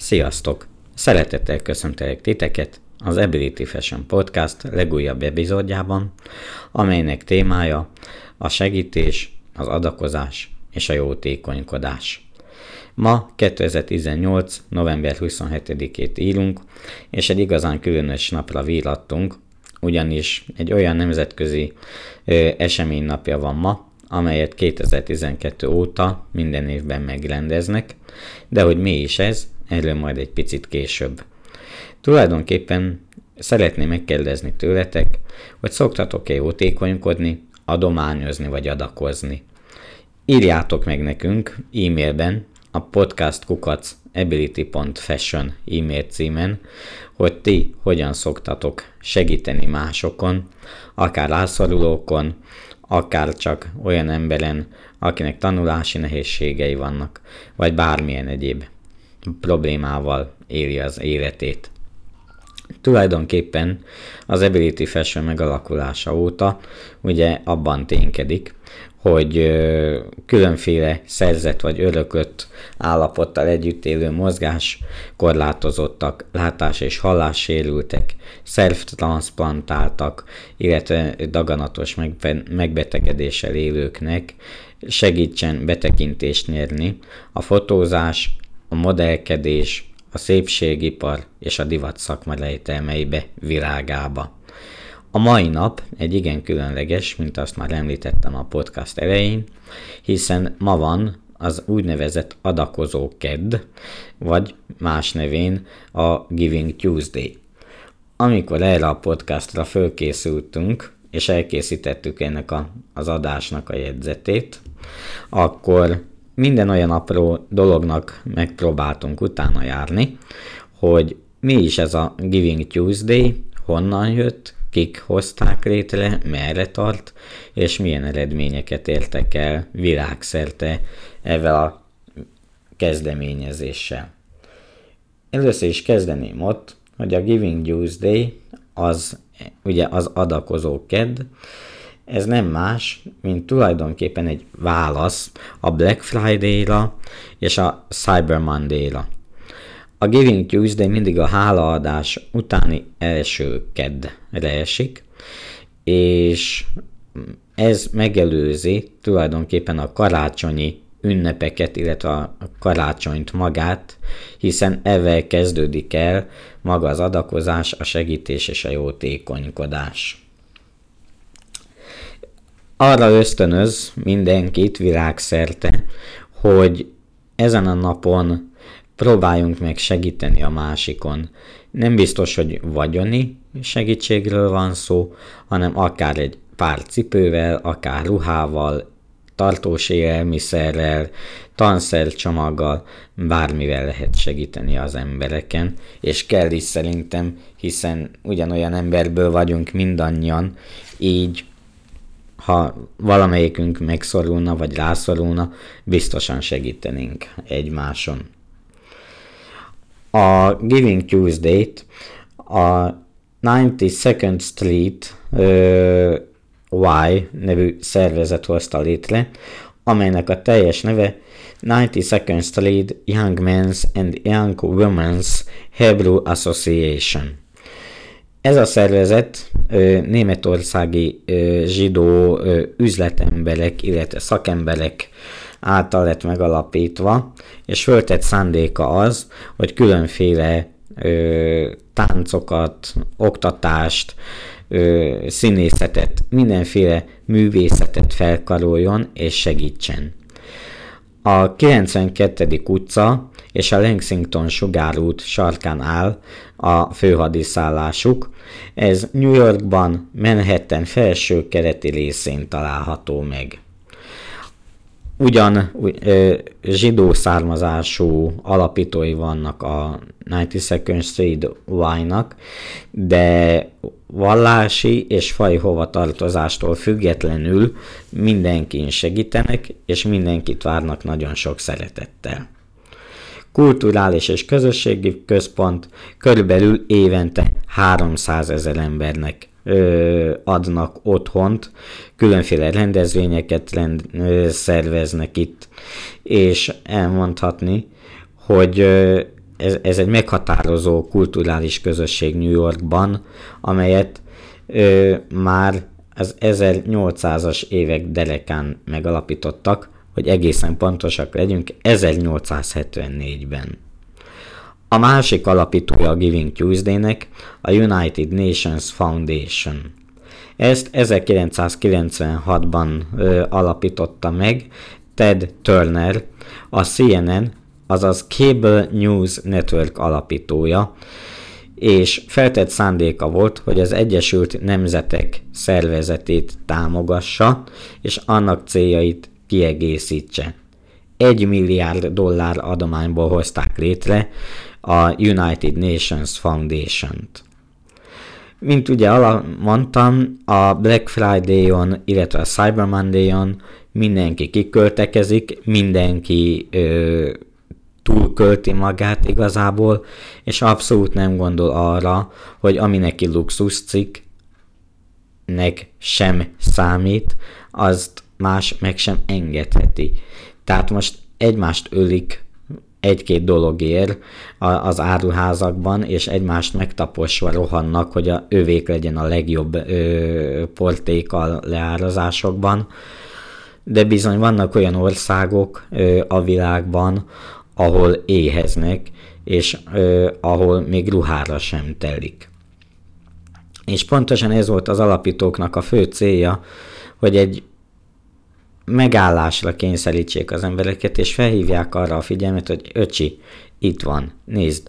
Sziasztok! Szeretettel köszöntelek titeket az Ability Fashion Podcast legújabb epizódjában, amelynek témája a segítés, az adakozás és a jótékonykodás. Ma 2018. november 27-ét írunk, és egy igazán különös napra villattunk, ugyanis egy olyan nemzetközi ö, esemény napja van ma, amelyet 2012 óta minden évben megrendeznek, de hogy mi is ez, erről majd egy picit később. Tulajdonképpen szeretném megkérdezni tőletek, hogy szoktatok-e jótékonykodni, adományozni vagy adakozni. Írjátok meg nekünk e-mailben a podcastkukac ability.fashion e-mail címen, hogy ti hogyan szoktatok segíteni másokon, akár rászorulókon, akár csak olyan emberen, akinek tanulási nehézségei vannak, vagy bármilyen egyéb problémával éli az életét. Tulajdonképpen az Ability Fashion megalakulása óta ugye abban ténykedik, hogy különféle szerzett vagy örökött állapottal együtt élő mozgás korlátozottak, látás és hallássérültek, szervtranszplantáltak, illetve daganatos megbetegedéssel élőknek segítsen betekintést nyerni a fotózás, a modellkedés, a szépségipar és a divat szakma lejtelmeibe világába. A mai nap egy igen különleges, mint azt már említettem a podcast elején, hiszen ma van az úgynevezett adakozó kedd, vagy más nevén a Giving Tuesday. Amikor erre a podcastra fölkészültünk, és elkészítettük ennek a, az adásnak a jegyzetét, akkor minden olyan apró dolognak megpróbáltunk utána járni, hogy mi is ez a Giving Tuesday, honnan jött, kik hozták létre, merre tart, és milyen eredményeket értek el világszerte ezzel a kezdeményezéssel. Először is kezdeném ott, hogy a Giving Tuesday az ugye az adakozó kedd, ez nem más, mint tulajdonképpen egy válasz a Black Friday-ra és a Cyber Monday-ra. A Giving Tuesday mindig a hálaadás utáni első keddre esik, és ez megelőzi tulajdonképpen a karácsonyi ünnepeket, illetve a karácsonyt magát, hiszen ezzel kezdődik el maga az adakozás, a segítés és a jótékonykodás. Arra ösztönöz mindenkit világszerte, hogy ezen a napon próbáljunk meg segíteni a másikon. Nem biztos, hogy vagyoni segítségről van szó, hanem akár egy pár cipővel, akár ruhával, tartós élelmiszerrel, tanszercsomaggal, bármivel lehet segíteni az embereken, és kell is szerintem, hiszen ugyanolyan emberből vagyunk mindannyian, így ha valamelyikünk megszorulna, vagy rászorulna, biztosan segítenénk egymáson a Giving Tuesday-t a 92nd Street uh, Y nevű szervezet hozta létre, amelynek a teljes neve 92nd Street Young Men's and Young Women's Hebrew Association. Ez a szervezet németországi zsidó üzletemberek, illetve szakemberek által lett megalapítva, és föltett szándéka az, hogy különféle táncokat, oktatást, ö, színészetet, mindenféle művészetet felkaroljon és segítsen. A 92. utca és a Lexington sugárút sarkán áll a főhadiszállásuk. Ez New Yorkban, Manhattan felső kereti részén található meg ugyan zsidó származású alapítói vannak a 92nd Street Y-nak, de vallási és faj hovatartozástól függetlenül mindenkin segítenek, és mindenkit várnak nagyon sok szeretettel. Kulturális és közösségi központ körülbelül évente 300 ezer embernek adnak otthont, különféle rendezvényeket rend, szerveznek itt, és elmondhatni, hogy ez, ez egy meghatározó kulturális közösség New Yorkban, amelyet már az 1800-as évek derekán megalapítottak, hogy egészen pontosak legyünk, 1874-ben. A másik alapítója a Giving Tuesday-nek a United Nations Foundation. Ezt 1996-ban ö, alapította meg Ted Turner, a CNN, azaz Cable News Network alapítója, és feltett szándéka volt, hogy az Egyesült Nemzetek szervezetét támogassa, és annak céljait kiegészítse. Egy milliárd dollár adományból hozták létre a United Nations Foundation-t. Mint ugye mondtam, a Black Friday-on, illetve a Cyber Monday-on mindenki kiköltekezik, mindenki ö, túlkölti magát igazából, és abszolút nem gondol arra, hogy ami neki nek sem számít, azt más meg sem engedheti. Tehát most egymást ölik egy-két dologért az áruházakban, és egymást megtaposva rohannak, hogy a övék legyen a legjobb ö, porték a leárazásokban. De bizony vannak olyan országok ö, a világban, ahol éheznek, és ö, ahol még ruhára sem telik. És pontosan ez volt az alapítóknak a fő célja, hogy egy megállásra kényszerítsék az embereket, és felhívják arra a figyelmet, hogy öcsi, itt van, nézd,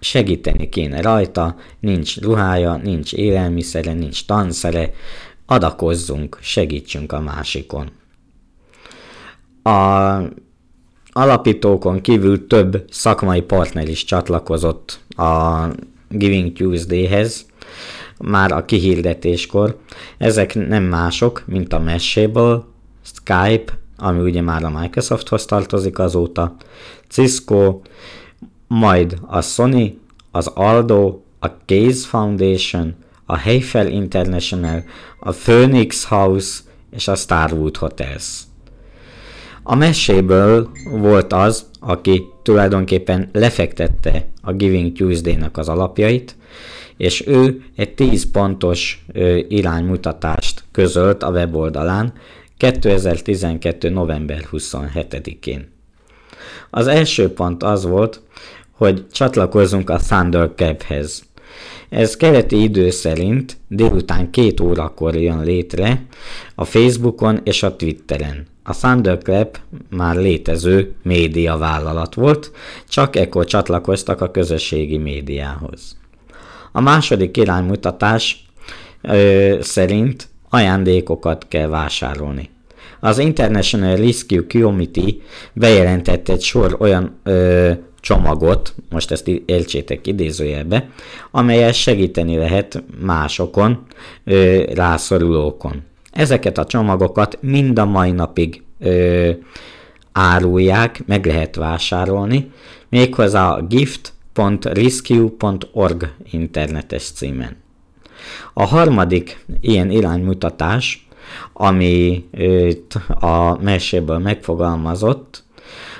segíteni kéne rajta, nincs ruhája, nincs élelmiszere, nincs tanszere, adakozzunk, segítsünk a másikon. A alapítókon kívül több szakmai partner is csatlakozott a Giving Tuesday-hez, már a kihirdetéskor. Ezek nem mások, mint a Mashable, Skype, ami ugye már a Microsofthoz tartozik azóta, Cisco, majd a Sony, az Aldo, a Case Foundation, a Heifel International, a Phoenix House és a Starwood Hotels. A meséből volt az, aki tulajdonképpen lefektette a Giving Tuesday-nak az alapjait, és ő egy 10 pontos ö, iránymutatást közölt a weboldalán 2012. november 27-én. Az első pont az volt, hogy csatlakozzunk a Thundercap-hez. Ez keleti idő szerint délután két órakor jön létre a Facebookon és a Twitteren. A Thunderclap már létező média vállalat volt, csak ekkor csatlakoztak a közösségi médiához. A második iránymutatás ö, szerint ajándékokat kell vásárolni. Az International Rescue Committee bejelentett egy sor olyan ö, csomagot, most ezt éltsétek idézőjelbe, amelyel segíteni lehet másokon, ö, rászorulókon. Ezeket a csomagokat mind a mai napig ö, árulják, meg lehet vásárolni, méghozzá a gift.rescue.org internetes címen. A harmadik ilyen iránymutatás, ami a meséből megfogalmazott,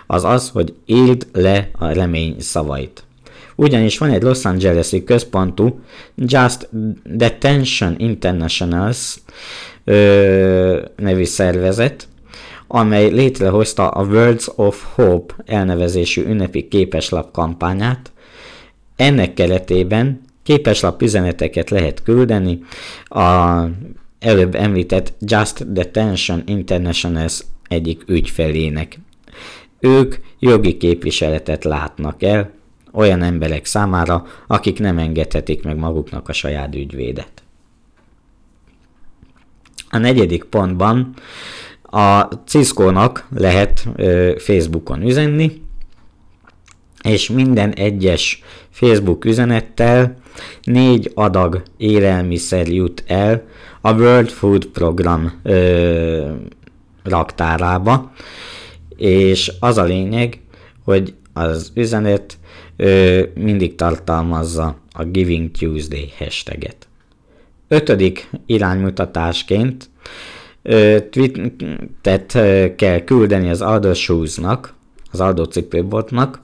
az az, hogy éld le a remény szavait. Ugyanis van egy Los Angeles-i központú Just Detention Internationals ö, nevű szervezet, amely létrehozta a Words of Hope elnevezésű ünnepi képeslap kampányát. Ennek keretében képeslap üzeneteket lehet küldeni a előbb említett Just Detention International egyik ügyfelének. Ők jogi képviseletet látnak el olyan emberek számára, akik nem engedhetik meg maguknak a saját ügyvédet. A negyedik pontban a Cisco-nak lehet ö, Facebookon üzenni, és minden egyes Facebook üzenettel négy adag élelmiszer jut el a World Food Program ö, raktárába, és az a lényeg, hogy az üzenet ö, mindig tartalmazza a Giving Tuesday hashtaget. Ötödik iránymutatásként ö, tweetet ö, kell küldeni az Aldo Shoes-nak, az Aldo cipőboltnak,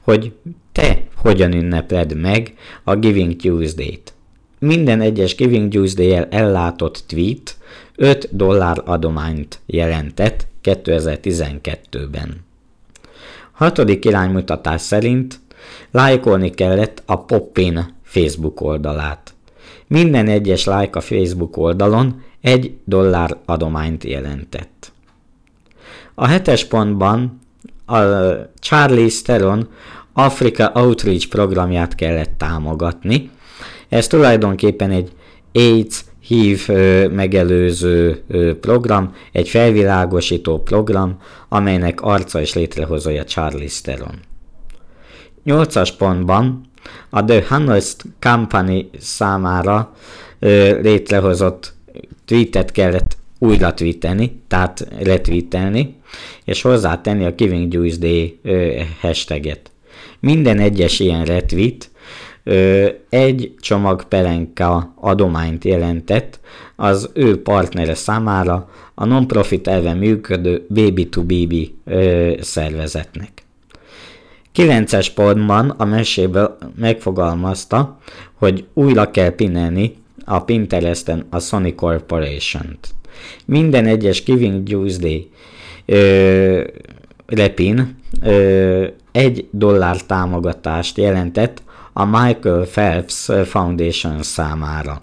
hogy Te hogyan ünnepled meg a Giving Tuesday-t? Minden egyes Giving Tuesday-el ellátott tweet 5 dollár adományt jelentett 2012-ben. Hatodik iránymutatás szerint lájkolni kellett a Poppin Facebook oldalát. Minden egyes like a Facebook oldalon egy dollár adományt jelentett. A hetes pontban a Charlie Steron Africa Outreach programját kellett támogatni. Ez tulajdonképpen egy AIDS hív megelőző program, egy felvilágosító program, amelynek arca és létrehozója Charlie Steron. Nyolcas pontban a The Honest Company számára létrehozott tweetet kellett újra tweetelni, tehát retweetelni, és hozzátenni a Giving Tuesday hashtaget. Minden egyes ilyen retweet egy csomag pelenka adományt jelentett az ő partnere számára a non-profit elve működő Baby to Baby szervezetnek. 9-es pontban a meséből megfogalmazta, hogy újra kell pinelni a Pinteresten a Sony Corporation-t. Minden egyes Giving Tuesday repin ö, egy dollár támogatást jelentett a Michael Phelps Foundation számára.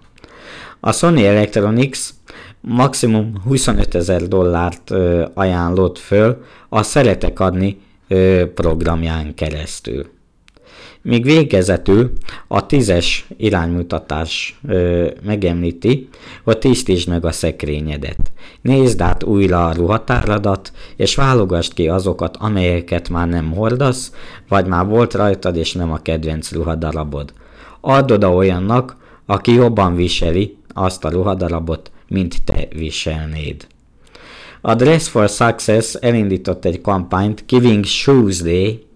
A Sony Electronics maximum 25 ezer dollárt ajánlott föl a Szeretek adni programján keresztül. Míg végezetül a tízes iránymutatás ö, megemlíti, hogy tisztítsd meg a szekrényedet. Nézd át újra a ruhatáradat, és válogasd ki azokat, amelyeket már nem hordasz, vagy már volt rajtad, és nem a kedvenc ruhadarabod. Add oda olyannak, aki jobban viseli azt a ruhadarabot, mint te viselnéd. A Dress for Success elindított egy kampányt Giving Shoes Day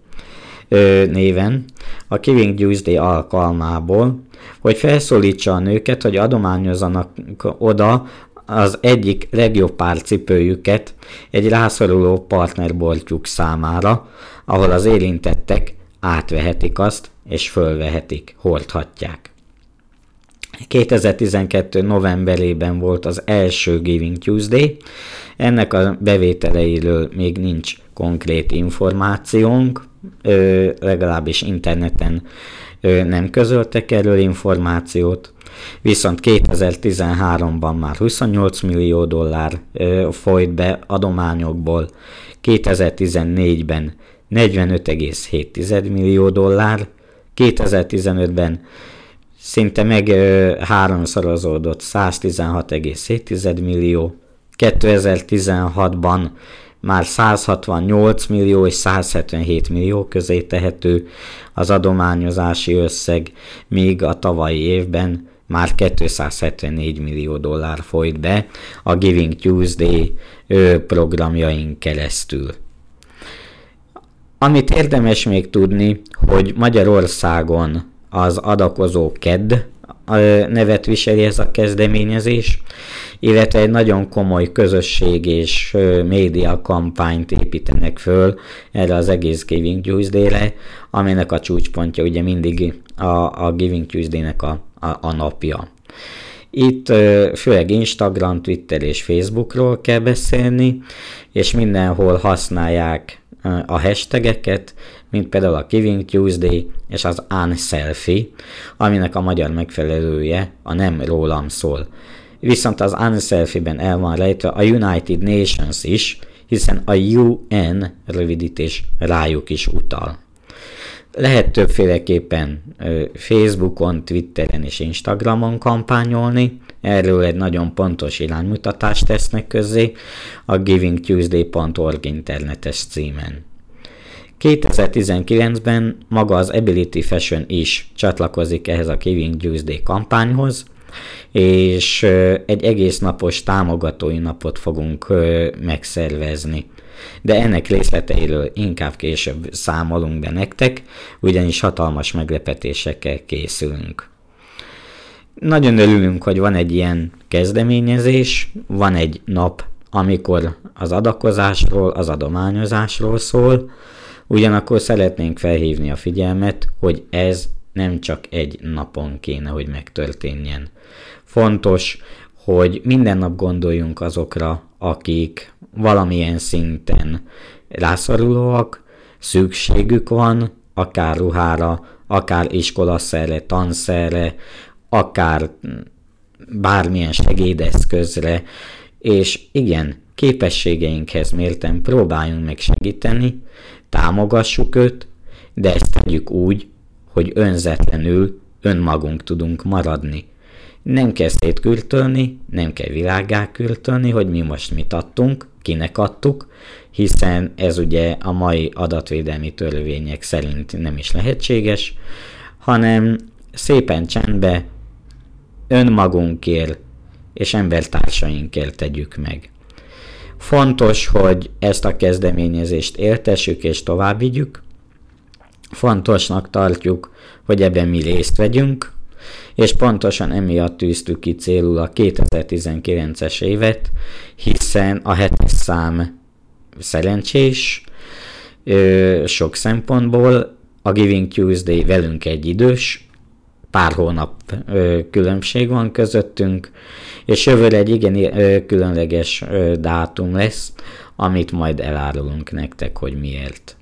néven a Giving Tuesday alkalmából, hogy felszólítsa a nőket, hogy adományozzanak oda az egyik legjobb párcipőjüket egy rászoruló partnerboltjuk számára, ahol az érintettek átvehetik azt, és fölvehetik, hordhatják. 2012. novemberében volt az első Giving Tuesday, ennek a bevételeiről még nincs konkrét információnk, ö, legalábbis interneten. Ö, nem közöltek erről információt, viszont 2013-ban már 28 millió dollár ö, folyt be adományokból, 2014-ben 45,7 millió dollár, 2015-ben szinte meg ö, háromszorozódott 116,7 millió, 2016-ban már 168 millió és 177 millió közé tehető az adományozási összeg, míg a tavalyi évben már 274 millió dollár folyt be a Giving Tuesday programjaink keresztül. Amit érdemes még tudni, hogy Magyarországon az adakozó KED nevet viseli ez a kezdeményezés, illetve egy nagyon komoly közösség és média kampányt építenek föl erre az egész Giving Tuesday-re, aminek a csúcspontja ugye mindig a, a Giving Tuesday-nek a, a, a napja. Itt főleg Instagram, Twitter és Facebookról kell beszélni, és mindenhol használják a hashtageket, mint például a Giving Tuesday és az Unselfie, aminek a magyar megfelelője a nem rólam szól. Viszont az Unselfie-ben el van rejtve a United Nations is, hiszen a UN rövidítés rájuk is utal. Lehet többféleképpen Facebookon, Twitteren és Instagramon kampányolni, erről egy nagyon pontos iránymutatást tesznek közzé a givingtuesday.org internetes címen. 2019-ben maga az Ability Fashion is csatlakozik ehhez a Giving Tuesday kampányhoz, és egy egész napos támogatói napot fogunk megszervezni. De ennek részleteiről inkább később számolunk be nektek, ugyanis hatalmas meglepetésekkel készülünk. Nagyon örülünk, hogy van egy ilyen kezdeményezés, van egy nap, amikor az adakozásról, az adományozásról szól, Ugyanakkor szeretnénk felhívni a figyelmet, hogy ez nem csak egy napon kéne, hogy megtörténjen. Fontos, hogy minden nap gondoljunk azokra, akik valamilyen szinten rászorulóak, szükségük van, akár ruhára, akár iskolaszerre, tanszerre, akár bármilyen segédeszközre, és igen, képességeinkhez mérten próbáljunk meg segíteni, támogassuk őt, de ezt tegyük úgy, hogy önzetlenül önmagunk tudunk maradni. Nem kell szétkürtölni, nem kell világá kürtölni, hogy mi most mit adtunk, kinek adtuk, hiszen ez ugye a mai adatvédelmi törvények szerint nem is lehetséges, hanem szépen csendbe önmagunkért és embertársainkért tegyük meg. Fontos, hogy ezt a kezdeményezést éltessük és tovább vigyük. Fontosnak tartjuk, hogy ebben mi részt vegyünk, és pontosan emiatt tűztük ki célul a 2019-es évet, hiszen a hetes szám szerencsés, sok szempontból, a Giving Tuesday velünk egy idős, pár hónap különbség van közöttünk, és jövőre egy igen különleges dátum lesz, amit majd elárulunk nektek, hogy miért.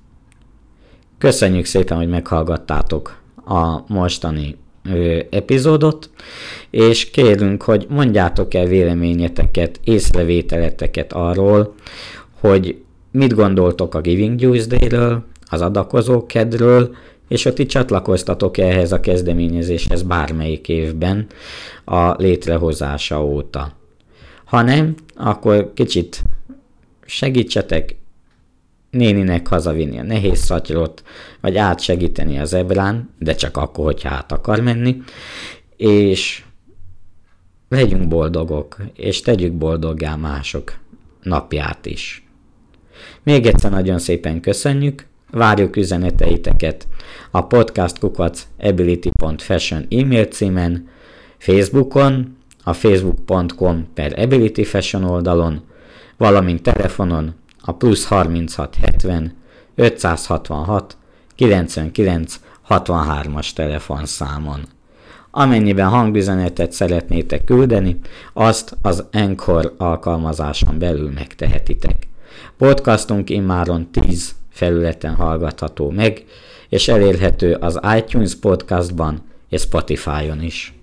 Köszönjük szépen, hogy meghallgattátok a mostani epizódot, és kérünk, hogy mondjátok el véleményeteket, észrevételeteket arról, hogy mit gondoltok a Giving Tuesday-ről, az adakozó kedről, és hogy ti csatlakoztatok ehhez a kezdeményezéshez bármelyik évben a létrehozása óta. Ha nem, akkor kicsit segítsetek néninek hazavinni a nehéz szatyrot, vagy átsegíteni az ebrán, de csak akkor, hogyha át akar menni, és legyünk boldogok, és tegyük boldoggá mások napját is. Még egyszer nagyon szépen köszönjük, várjuk üzeneteiteket a podcastkukac ability.fashion e-mail címen, Facebookon, a facebook.com per abilityfashion oldalon, valamint telefonon a plusz 3670 566 99 63-as telefonszámon. Amennyiben hangüzenetet szeretnétek küldeni, azt az Encore alkalmazáson belül megtehetitek. Podcastunk immáron 10 felületen hallgatható meg, és elérhető az iTunes podcastban és Spotify-on is.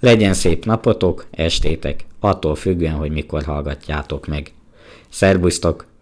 Legyen szép napotok, estétek, attól függően, hogy mikor hallgatjátok meg. Szerbusztok,